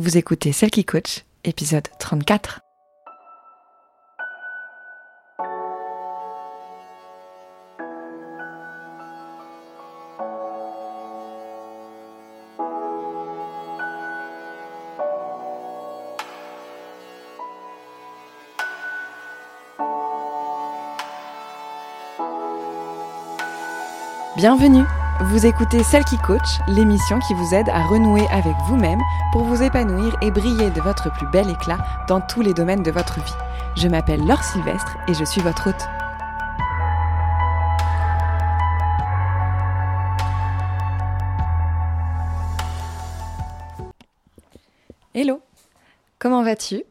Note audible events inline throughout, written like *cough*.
Vous écoutez Celle qui coach, épisode 34. Bienvenue Vous écoutez Celle qui coach, l'émission qui vous aide à renouer avec vous-même pour vous épanouir et briller de votre plus bel éclat dans tous les domaines de votre vie. Je m'appelle Laure Sylvestre et je suis votre hôte. Hello Comment vas-tu?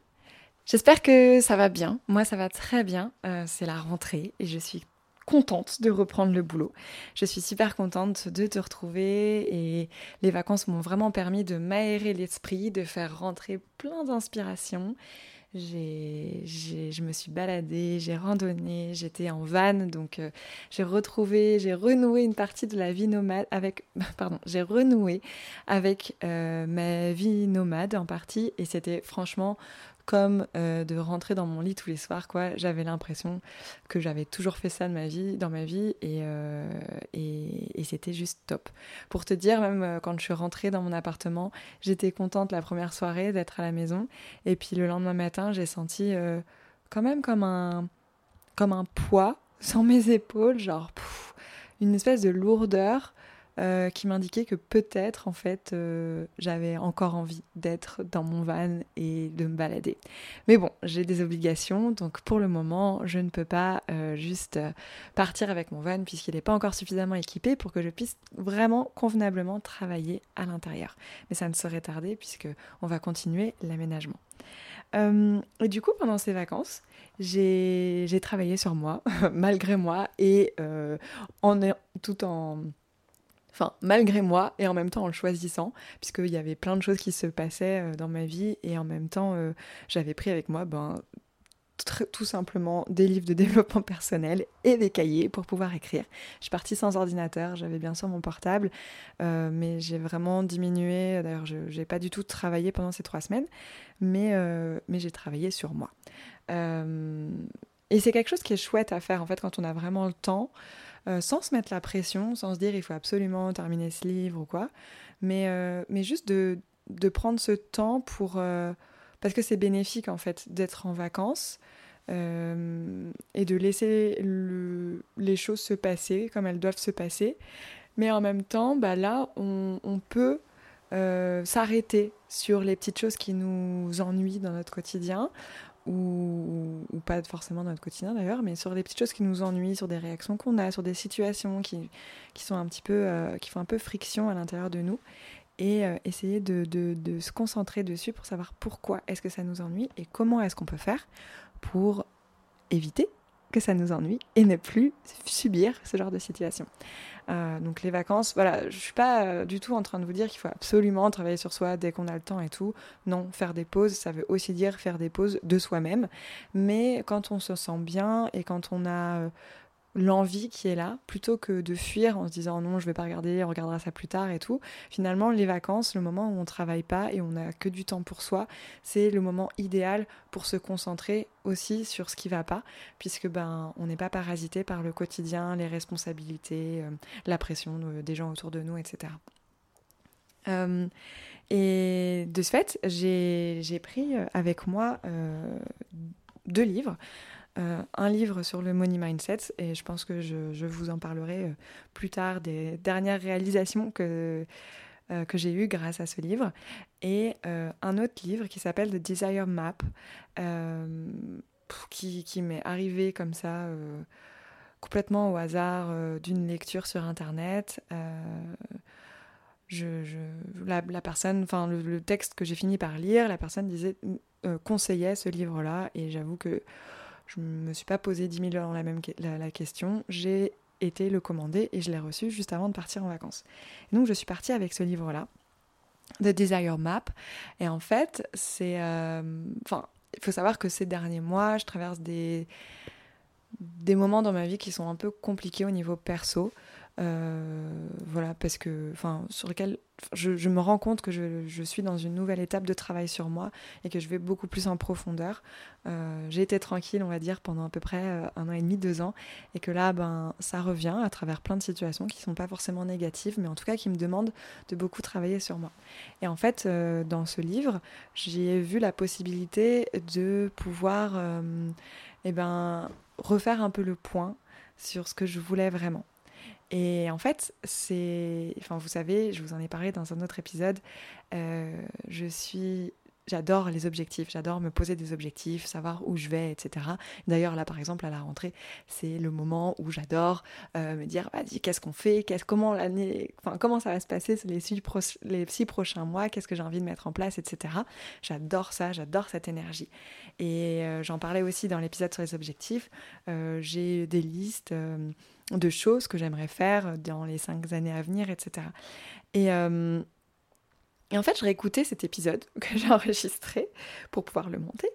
J'espère que ça va bien. Moi, ça va très bien. Euh, c'est la rentrée et je suis contente de reprendre le boulot. Je suis super contente de te retrouver et les vacances m'ont vraiment permis de m'aérer l'esprit, de faire rentrer plein d'inspiration. J'ai, je me suis baladée, j'ai randonné, j'étais en van, donc euh, j'ai retrouvé, j'ai renoué une partie de la vie nomade avec, *laughs* pardon, j'ai renoué avec euh, ma vie nomade en partie et c'était franchement comme euh, de rentrer dans mon lit tous les soirs quoi j'avais l'impression que j'avais toujours fait ça de ma vie dans ma vie et, euh, et, c'était juste top. Pour te dire même euh, quand je suis rentrée dans mon appartement j'étais contente la première soirée d'être à la maison et puis le lendemain matin j'ai senti quand même comme un comme un poids *laughs* sur mes épaules genre une espèce de lourdeur euh, qui m'indiquait que peut-être en fait euh, j'avais encore envie d'être dans mon van et de me balader. Mais bon, j'ai des obligations, donc pour le moment je ne peux pas euh, juste partir avec mon van puisqu'il n'est pas encore suffisamment équipé pour que je puisse vraiment convenablement travailler à l'intérieur. Mais ça ne serait tardé puisque on va continuer l'aménagement. et du coup, pendant ces vacances, j'ai travaillé sur moi, *laughs* malgré moi, et en, tout en enfin malgré moi et en même temps en le choisissant, puisqu'il y avait plein de choses qui se passaient euh, dans ma vie et en même temps euh, j'avais pris avec moi ben, tout simplement des livres de *laughs* développement personnel et des cahiers pour pouvoir écrire. Je suis partie sans ordinateur, j'avais bien sûr mon portable, euh, mais j'ai vraiment diminué. D'ailleurs, je n'ai pas du tout travaillé pendant ces trois semaines, mais, mais j'ai travaillé sur moi. et c'est quelque chose qui est chouette à faire en fait quand on a vraiment le temps. Euh, sans se mettre la pression, sans se dire il faut absolument terminer ce livre ou quoi, mais, euh, mais juste de, de, prendre ce temps pour... Euh, parce que c'est bénéfique en fait d'être en vacances et de laisser le, les choses se passer comme elles doivent se passer. Mais en même temps, bah là, on, on peut s'arrêter sur les petites choses qui nous ennuient dans notre quotidien ou, pas forcément dans notre quotidien d'ailleurs, mais sur des petites choses qui nous ennuient, sur des réactions qu'on a, sur des situations qui, qui sont un petit peu, euh, qui font un peu friction à l'intérieur de nous, et euh, essayer de, de, de, se concentrer dessus pour savoir pourquoi est-ce que ça nous ennuie et comment est-ce qu'on peut faire pour éviter que ça nous ennuie et ne plus subir ce genre de situation. Euh, donc les vacances, voilà, je suis pas euh, du tout en train de vous dire qu'il faut absolument travailler sur soi dès qu'on a le temps et tout. Non, faire des pauses, ça veut aussi dire faire des pauses de soi-même. Mais quand on se sent bien et quand on a euh, l'envie qui est là, plutôt que de fuir en se disant non, je vais pas regarder, on regardera ça plus tard et tout. Finalement, les vacances, le moment où on travaille pas et on n'a que du temps pour soi, c'est le moment idéal pour se concentrer aussi sur ce qui va pas, puisque ben on n'est pas parasité par le quotidien, les responsabilités, euh, la pression des gens autour de nous, etc. Euh, et de ce fait, j'ai pris euh, avec moi deux livres. Euh, un livre sur le money mindset et je pense que je, vous en parlerai euh, plus tard des dernières réalisations que, euh, que j'ai eues grâce à ce livre et un autre livre qui s'appelle The Desire Map qui, qui m'est arrivé comme ça complètement au hasard d'une lecture sur internet. Je, la, personne, enfin le, le, texte que j'ai fini par lire, la personne disait conseillait ce livre-là et j'avoue que je ne me suis pas posé 10 000 ans la même la, question. J'ai été le commander et je l'ai reçu juste avant de partir en vacances. donc je suis partie avec ce livre-là, The Desire Map. Et en fait, c'est... Euh, enfin, il faut savoir que ces derniers mois, je traverse des, des moments dans ma vie qui sont un peu compliqués au niveau perso. Voilà, parce que, enfin, sur lequel je, me rends compte que je, suis dans une nouvelle étape de travail sur moi et que je vais beaucoup plus en profondeur. J'ai été tranquille, on va dire, pendant à peu près un an et demi, deux ans, et que là, ben, ça revient à travers plein de situations qui sont pas forcément négatives, mais en tout cas qui me demandent de beaucoup travailler sur moi. Et en fait, dans ce livre, j'ai vu la possibilité de pouvoir, eh ben, refaire un peu le point sur ce que je voulais vraiment. Et en fait, c'est. Enfin, vous savez, je vous en ai parlé dans un autre épisode. Euh, je suis. J'adore les objectifs, j'adore me poser des objectifs, savoir où je vais, etc. D'ailleurs, là, par exemple, à la rentrée, c'est le moment où j'adore euh, me dire, vas-y, qu'est-ce qu'on fait, comment l'année, enfin, comment ça va se passer les six, les six prochains mois, qu'est-ce que j'ai envie de mettre en place, etc. J'adore ça, j'adore cette énergie. Et euh, j'en parlais aussi dans l'épisode sur les objectifs. j'ai des listes de choses que j'aimerais faire dans les cinq années à venir, etc. Et, euh, et en fait, je réécoutais cet épisode *laughs* que j'ai enregistré pour pouvoir le monter.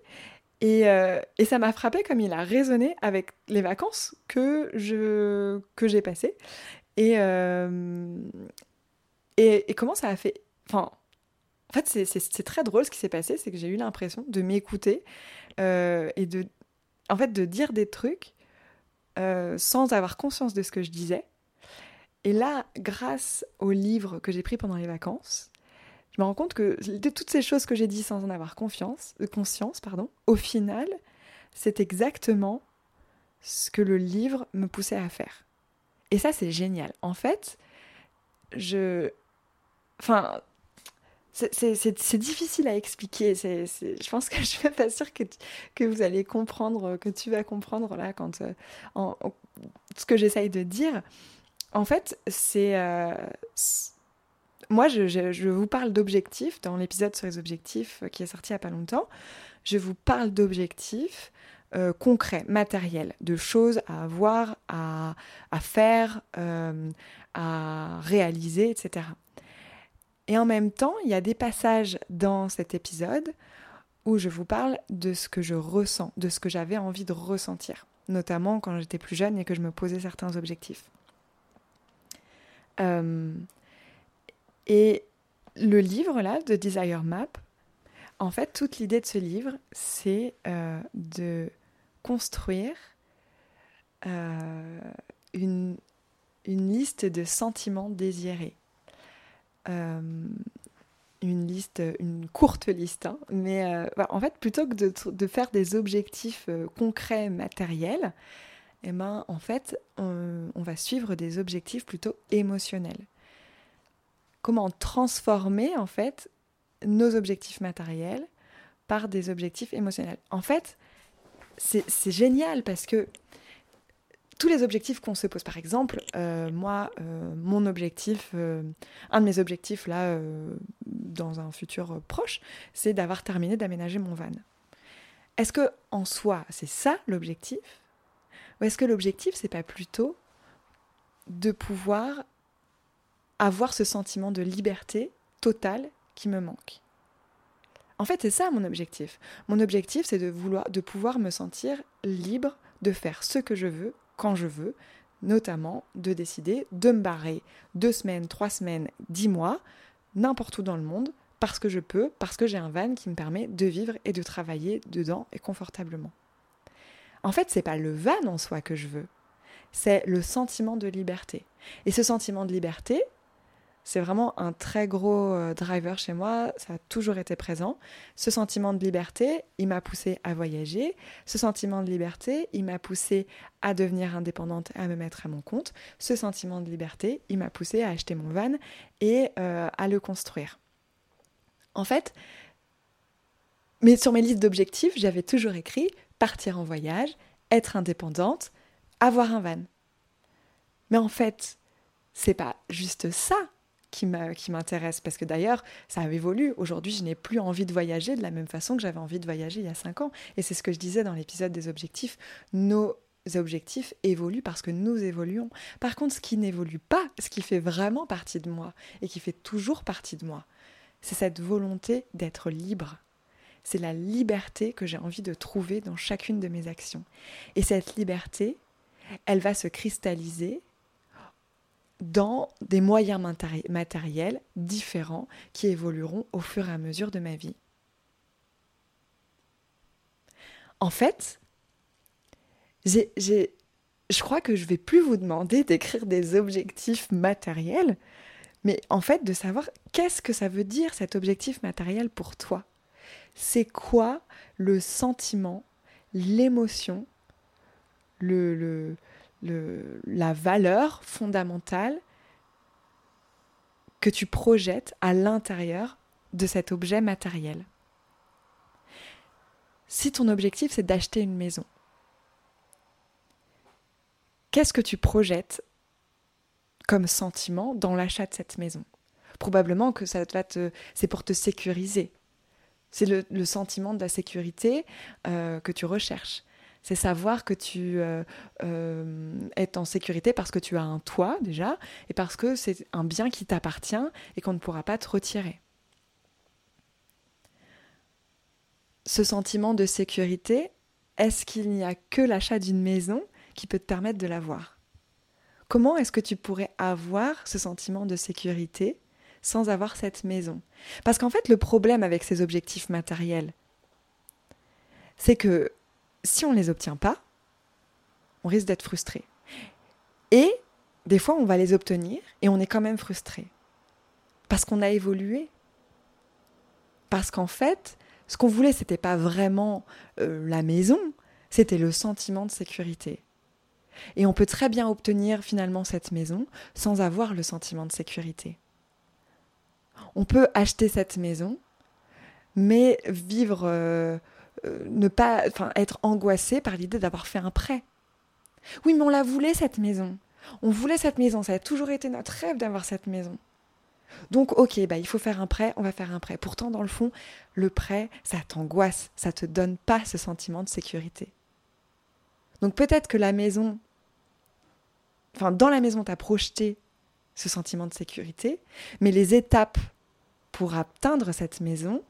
Et, euh, et ça m'a frappé comme il a résonné avec les vacances que, je, que j'ai passées. Et, euh, et, comment ça a fait... Enfin, en fait, c'est très drôle ce qui s'est passé, c'est que j'ai eu l'impression de m'écouter et de, en fait, de dire des trucs euh, sans avoir conscience de ce que je disais. Et là, grâce au livre que j'ai pris pendant les vacances, je me rends compte que de toutes ces choses que j'ai dit sans en avoir euh, conscience, pardon, au final, c'est exactement ce que le livre me poussait à faire. Et ça, c'est génial. En fait, je... Enfin, c'est difficile à expliquer. je pense que *laughs* je suis pas sûre que, que vous allez comprendre, que tu vas comprendre là quand euh, ce que j'essaye de dire. En fait, c'est euh, moi, je, vous parle d'objectifs dans l'épisode sur les objectifs qui est sorti il y a pas longtemps. Je vous parle d'objectifs euh, concrets, matériels, de choses à avoir, à, faire, à réaliser, etc. Et en même temps, il y a des passages dans cet épisode où je vous parle de ce que je ressens, de ce que j'avais envie de ressentir, notamment quand j'étais plus jeune et que je me posais certains objectifs. Euh, et le livre là, de Desire Map, en fait, toute l'idée de ce livre, c'est euh, de construire euh, une, liste de sentiments désirés euh, une liste, une courte liste, hein. mais en fait, plutôt que de, faire des objectifs concrets, matériels, eh ben, en fait, on, va suivre des objectifs plutôt émotionnels. Comment transformer, en fait, nos objectifs matériels par des objectifs émotionnels. En fait, c'est génial parce que tous les objectifs qu'on se pose. Par exemple, euh, moi, euh, mon objectif, euh, un de mes objectifs là, dans un futur proche, c'est d'avoir terminé d'aménager mon van. Est-ce que en soi, c'est ça l'objectif? Ou est-ce que l'objectif, c'est pas plutôt de pouvoir avoir ce sentiment de liberté totale qui me manque En fait, c'est ça mon objectif. Mon objectif, c'est de vouloir, de pouvoir me sentir libre de faire ce que je veux quand je veux, notamment de décider de me barrer deux semaines, trois semaines, dix mois, n'importe où dans le monde, parce que je peux, parce que j'ai un van qui me permet de vivre et de travailler dedans et confortablement. En fait, c'est pas le van en soi que je veux, c'est le sentiment de liberté. Et ce sentiment de liberté, c'est vraiment un très gros euh, driver chez moi, ça a toujours été présent. Ce sentiment de liberté, il m'a poussé à voyager. Ce sentiment de liberté, il m'a poussé à devenir indépendante, à me mettre à mon compte. Ce sentiment de liberté, il m'a poussé à acheter mon van et euh, à le construire. En fait, mais sur mes listes d'objectifs, j'avais toujours écrit partir en voyage, être indépendante, avoir un van. Mais en fait, c'est pas juste ça qui m'intéresse. Parce que d'ailleurs, ça évolué. Aujourd'hui, je n'ai plus envie de voyager de la même façon que j'avais envie de voyager il y a cinq ans. Et c'est ce que je disais dans l'épisode des objectifs. Nos objectifs évoluent parce que nous évoluons. Par contre, ce qui n'évolue pas, ce qui fait vraiment partie de moi et qui fait toujours partie de moi, c'est cette volonté d'être libre. C'est la liberté que j'ai envie de trouver dans chacune de mes actions. Et cette liberté, elle va se cristalliser dans des moyens matériels différents qui évolueront au fur et à mesure de ma vie. En fait, je crois que je vais plus vous demander *laughs* d'écrire des objectifs matériels, mais en fait de savoir qu'est-ce que ça veut dire cet objectif matériel pour toi. C'est quoi le sentiment, l'émotion, le, le, la valeur fondamentale que tu projettes à l'intérieur de cet objet matériel. Si ton objectif c'est d'acheter une maison, qu'est-ce que tu projettes comme sentiment dans l'achat de cette maison? Probablement que ça va te, c'est pour te sécuriser. C'est le, sentiment de la sécurité euh, que tu recherches c'est savoir que tu euh, euh, es en sécurité parce que tu as un toit déjà et parce que c'est un bien qui t'appartient et qu'on ne pourra pas te retirer. Ce sentiment de sécurité, est-ce qu'il n'y a que l'achat d'une maison qui peut te permettre de l'avoir? Comment est-ce que tu pourrais avoir ce sentiment de sécurité sans avoir cette maison? Parce qu'en fait, le problème avec ces objectifs matériels, c'est que si on ne les obtient pas, on risque d'être frustré. Et des fois, on va les obtenir et on est quand même frustré. Parce qu'on a évolué. Parce qu'en fait, ce qu'on voulait, c'était pas vraiment euh, la maison, c'était le sentiment de sécurité. Et on peut très bien obtenir finalement cette maison sans avoir le sentiment de sécurité. On peut acheter cette maison, mais vivre euh, ne pas, enfin, être angoissé par l'idée d'avoir fait un prêt. Oui, mais on la voulait cette maison. On voulait cette maison. Ça a toujours été notre rêve d'avoir cette maison. Donc, ok, bah, il faut faire un prêt, on va faire un prêt. Pourtant, dans le fond, le prêt, ça t'angoisse, ça te donne pas ce sentiment de sécurité. Donc, peut-être que la maison, enfin, dans la maison, tu as projeté ce sentiment de sécurité, mais les étapes pour atteindre cette maison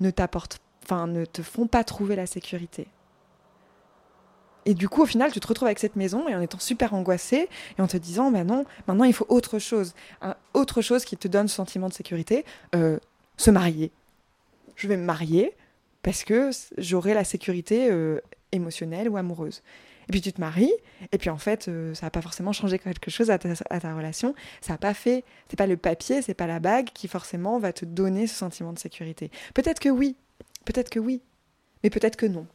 ne t'apportent enfin, ne te font pas trouver la sécurité. Et du coup, au final, tu te retrouves avec cette maison et en étant super angoissé et en te disant, bah non, maintenant il faut autre chose. autre chose qui te donne ce sentiment de sécurité, euh, se marier. Je vais me marier parce que j'aurai la sécurité euh, émotionnelle ou amoureuse. Et puis tu te maries, et puis en fait, euh, ça n'a pas forcément changé quelque chose à ta, à ta relation. Ça n'a pas fait, c'est pas le papier, c'est pas la bague qui forcément va te donner ce sentiment de sécurité. Peut-être que oui, Peut-être que oui, mais peut-être que non.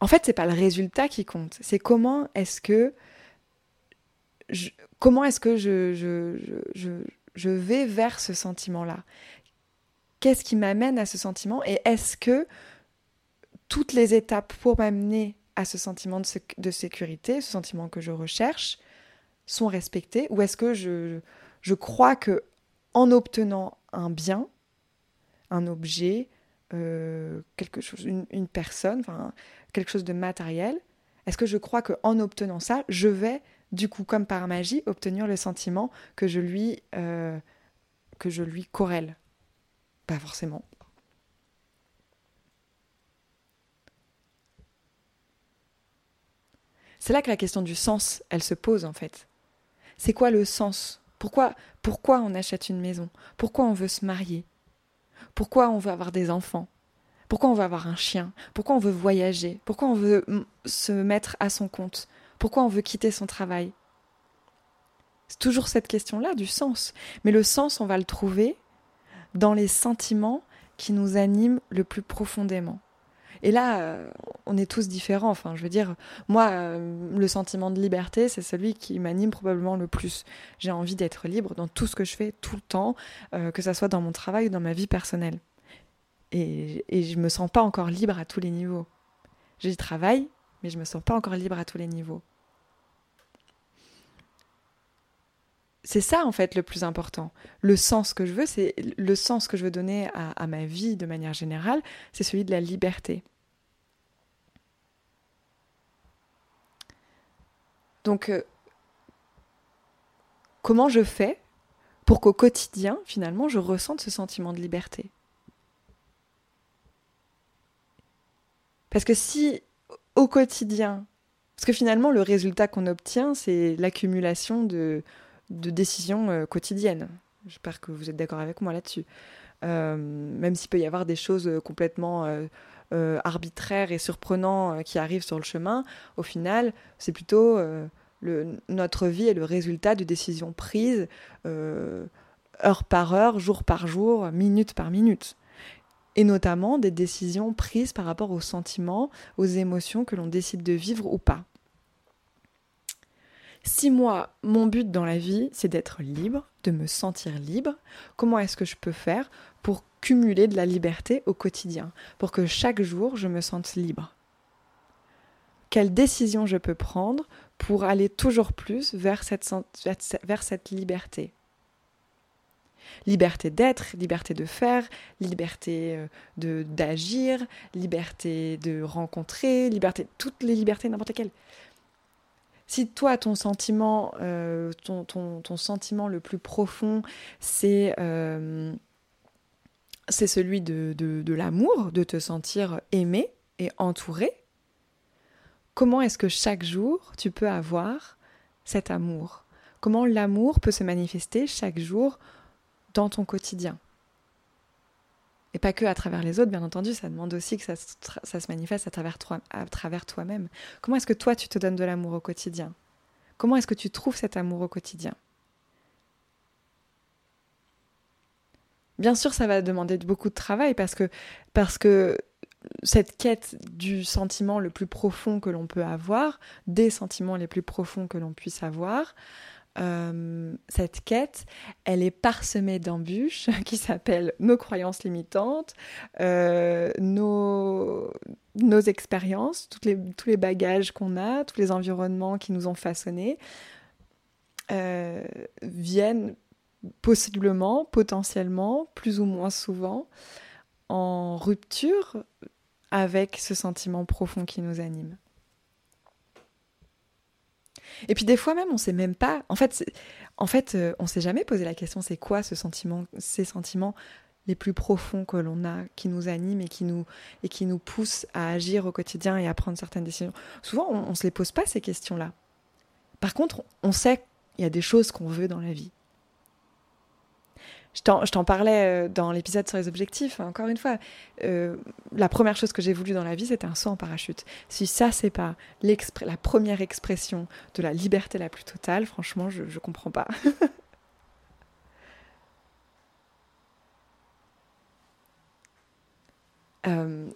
En fait, c'est pas le résultat qui compte, c'est comment est-ce que je, vais vers ce sentiment-là? Qu'est-ce qui m'amène à ce sentiment Et est-ce que toutes les étapes pour m'amener à ce sentiment de, de, sécurité, ce sentiment que je recherche, sont respectées Ou est-ce que je, je crois que en obtenant un bien, un objet, euh, quelque chose, une, personne, quelque chose de matériel, est-ce que je crois qu'en obtenant ça, je vais, du coup, comme par magie, obtenir le sentiment que je lui, euh, que je lui corrèle Pas forcément. C'est là que la question du sens, elle se pose en fait. C'est quoi le sens? Pourquoi, pourquoi on achète une maison? Pourquoi on veut se marier? Pourquoi on veut avoir des enfants? Pourquoi on veut avoir un chien? Pourquoi on veut voyager? Pourquoi on veut se mettre à son compte? Pourquoi on veut quitter son travail? C'est toujours cette question-là du sens. Mais le sens, on va le trouver dans les sentiments qui nous animent le plus profondément. Et là, euh, on est tous différents. Enfin, je veux dire, moi, euh, le sentiment de liberté, c'est celui qui m'anime probablement le plus. J'ai envie d'être libre dans tout ce que je fais, tout le temps, euh, que ce soit dans mon travail ou dans ma vie personnelle. Et, et je me sens pas encore libre à tous les niveaux. J'y travaille, mais je me sens pas encore libre à tous les niveaux. C'est ça en fait le plus important. Le sens que je veux, c'est le sens que je veux donner à, ma vie de manière générale, c'est celui de la liberté. Donc, euh, comment je fais pour qu'au quotidien, finalement, je ressente ce sentiment de liberté? Parce que si au quotidien, Parce que finalement, le résultat qu'on obtient, c'est l'accumulation de, de décisions euh, quotidiennes. J'espère que vous êtes d'accord avec moi là-dessus. Euh, même s'il peut y avoir des choses complètement arbitraires et surprenantes qui arrivent sur le chemin, au final, c'est plutôt notre vie est le résultat de décisions prises heure par heure, jour par jour, minute par minute et notamment des décisions prises par rapport aux sentiments, aux émotions que l'on décide de vivre ou pas. Si moi, mon but dans la vie, c'est d'être libre, de me sentir libre, comment est-ce que je peux faire pour cumuler de la liberté au quotidien, pour que chaque jour, je me sente libre? Quelles décisions je peux prendre pour aller toujours plus vers cette, liberté? Liberté d'être, liberté de faire, liberté euh, de d'agir, liberté de rencontrer, liberté, toutes les libertés, n'importe quelle. Si toi, ton sentiment, euh, ton, sentiment le plus profond, c'est euh, celui de l'amour, de te sentir aimé et entouré, comment est-ce que chaque jour tu peux avoir cet amour? Comment l'amour peut se manifester chaque jour dans ton quotidien? Et pas que à travers les autres, bien entendu, ça demande aussi que ça, se manifeste à travers, toi-même. Comment est-ce que toi, tu te donnes de l'amour au quotidien? Comment est-ce que tu trouves cet amour au quotidien? Bien sûr, ça va demander beaucoup de travail parce que, parce que cette quête du sentiment le plus profond que l'on peut avoir, des sentiments les plus profonds que l'on puisse avoir, euh, cette quête, elle est parsemée d'embûches *laughs* qui s'appellent nos croyances limitantes, euh, nos, nos expériences, les, tous les bagages qu'on a, tous les environnements qui nous ont façonnés, euh, viennent possiblement, potentiellement, plus ou moins souvent, en rupture avec ce sentiment profond qui nous anime. Et puis des fois même, on sait même pas. En fait, en fait, euh, on s'est jamais posé la question, c'est quoi ce sentiment, ces sentiments les plus profonds que l'on a, qui nous animent et qui nous et qui nous poussent à agir au quotidien et à prendre certaines décisions. Souvent, on, on se les pose pas ces questions-là. Par contre, on sait qu'il y a des choses qu'on veut dans la vie. Je t'en parlais euh, dans l'épisode sur les objectifs. Encore une fois, euh, la première chose que j'ai voulu dans la vie, c'était un saut en parachute. Si ça, c'est pas la première expression de la liberté la plus totale, franchement, je comprends pas. *laughs* Euh,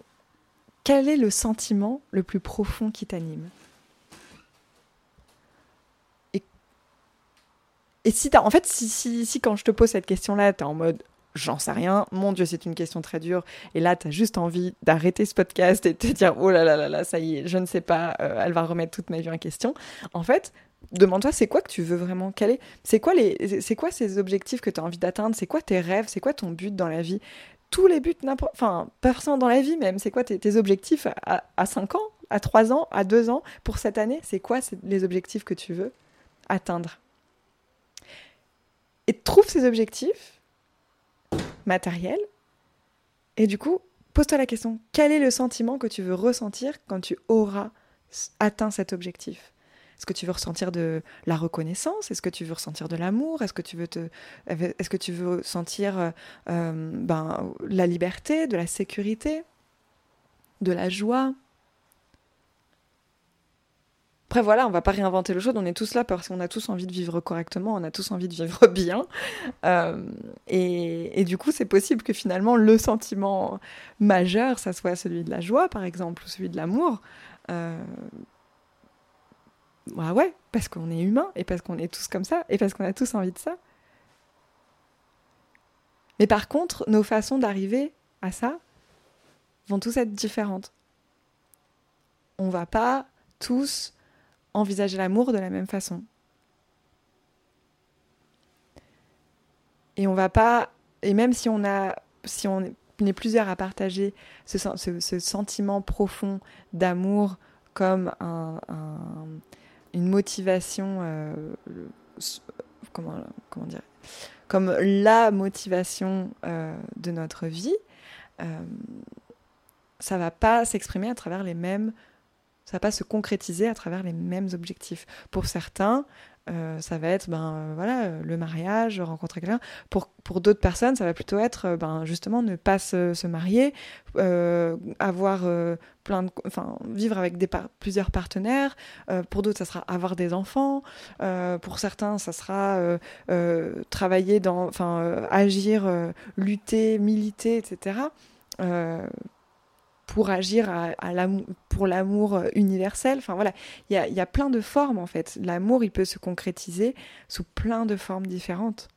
quel est le sentiment le plus profond qui t'anime? Et si en fait, si, si, si, quand je te pose cette question-là, t'es en mode j'en sais rien, mon Dieu, c'est une question très dure, et là, t'as juste envie d'arrêter ce podcast et de te dire oh là là là là, ça y est, je ne sais pas, euh, elle va remettre toute ma vie en question. En fait, demande-toi c'est quoi que tu veux vraiment? Caler C'est quoi, c'est quoi ces objectifs que tu as envie d'atteindre? C'est quoi tes rêves? C'est quoi ton but dans la vie? Tous les buts, n'importe, enfin, forcément dans la vie même, c'est quoi tes, tes objectifs à, à 5 ans, à 3 ans, à 2 ans, pour cette année? C'est quoi les objectifs que tu veux atteindre? Et trouve ces objectifs matériels. Et du coup, pose-toi la question, quel est le sentiment que tu veux ressentir quand tu auras atteint cet objectif? Est-ce que tu veux ressentir de la reconnaissance? Est-ce que tu veux ressentir de l'amour? Est-ce que tu veux te, est-ce que tu veux sentir euh, ben, la liberté, de la sécurité, de la joie? Après, voilà, on va pas réinventer le chose, on est tous là parce qu'on a tous envie de vivre correctement, on a tous envie de vivre *laughs* bien. Euh, et, du coup, c'est possible que finalement, le sentiment majeur, ça soit celui de la joie, par exemple, ou celui de l'amour. Euh, bah ouais, parce qu'on est humain, et parce qu'on est tous comme ça, et parce qu'on a tous envie de ça. Mais par contre, nos façons d'arriver à ça vont tous être différentes. On va pas tous envisager l'amour de la même façon. Et on va pas, et même si on a, si on est plusieurs à partager ce, sentiment profond d'amour comme un, une motivation, euh, comment, comment dire, comme la motivation euh, de notre vie, euh, ça va pas s'exprimer à travers les mêmes Ça va pas se concrétiser à travers les mêmes objectifs. Pour certains, euh, ça va être ben euh, voilà le mariage, rencontrer quelqu'un. Pour, pour d'autres personnes, ça va plutôt être euh, ben justement ne pas se, se marier, avoir plein de, enfin vivre avec plusieurs partenaires. pour d'autres, ça sera avoir des enfants. pour certains, ça sera travailler dans, enfin agir, lutter, militer, etc pour agir à, pour l'amour euh, universel. Enfin voilà, il y a, y a, plein de formes en fait. L'amour, il peut se concrétiser sous plein de formes différentes.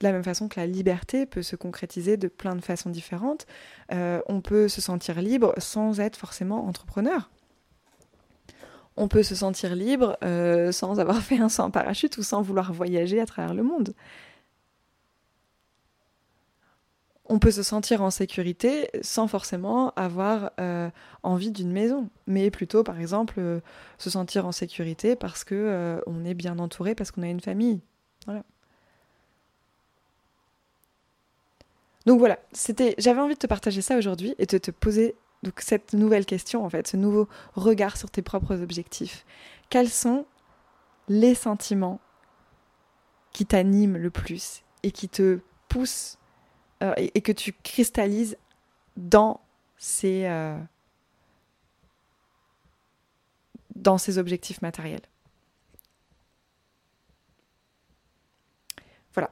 De la même façon que la liberté peut se concrétiser de plein de façons différentes. Euh, on peut se sentir libre sans être forcément entrepreneur. On peut se sentir libre euh, sans avoir *laughs* fait un en parachute ou sans vouloir voyager à travers le monde. On peut se sentir en sécurité sans forcément avoir euh, envie d'une maison, mais plutôt par exemple euh, se sentir en sécurité parce que euh, on est bien entouré, parce qu'on a une famille. Donc voilà, c'était, j'avais envie de te partager ça aujourd'hui et de te poser donc cette nouvelle question en fait, ce nouveau regard sur tes propres objectifs. Quels sont les sentiments qui t'animent le plus et qui te poussent euh, et, que tu cristallises dans ces, euh, dans ces objectifs matériels. Voilà.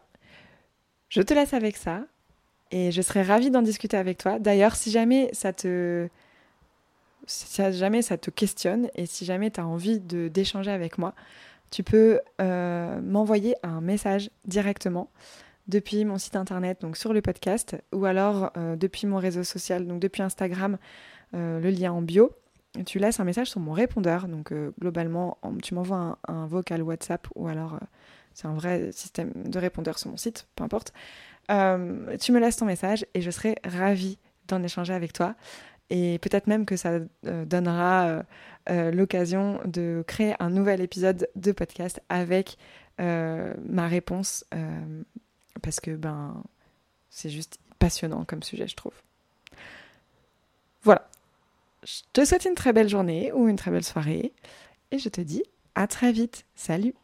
Je te laisse avec ça et je serais ravie d'en discuter avec toi. D'ailleurs, si jamais ça te si jamais ça te questionne et si jamais tu as envie d'échanger avec moi, tu peux euh, m'envoyer un message directement depuis mon site internet, donc sur le podcast, ou alors euh, depuis mon réseau social, donc depuis Instagram, euh, le lien en bio. Tu laisses un message sur mon répondeur, donc euh, globalement, tu m'envoies un, vocal WhatsApp, ou alors c'est un vrai système de répondeur sur mon site, peu importe. tu me laisses ton message et je serai ravie d'en échanger avec toi. Et peut-être même que ça donnera l'occasion de créer un nouvel épisode de podcast avec ma réponse parce que ben c'est juste passionnant comme sujet, je trouve. Voilà. Je te souhaite une très belle journée ou une très belle soirée et je te dis à très vite. Salut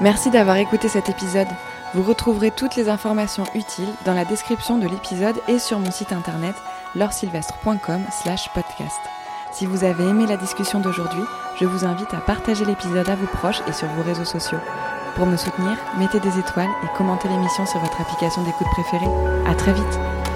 Merci d'avoir écouté cet épisode. Vous retrouverez toutes les informations utiles dans la description de l'épisode et sur mon site internet laursylvestre.com slash podcast. Si vous avez aimé la discussion d'aujourd'hui, je vous invite à partager l'épisode à vos proches et sur vos réseaux sociaux. Pour me soutenir, mettez des étoiles et commentez l'émission sur votre application d'écoute préférée. À très vite!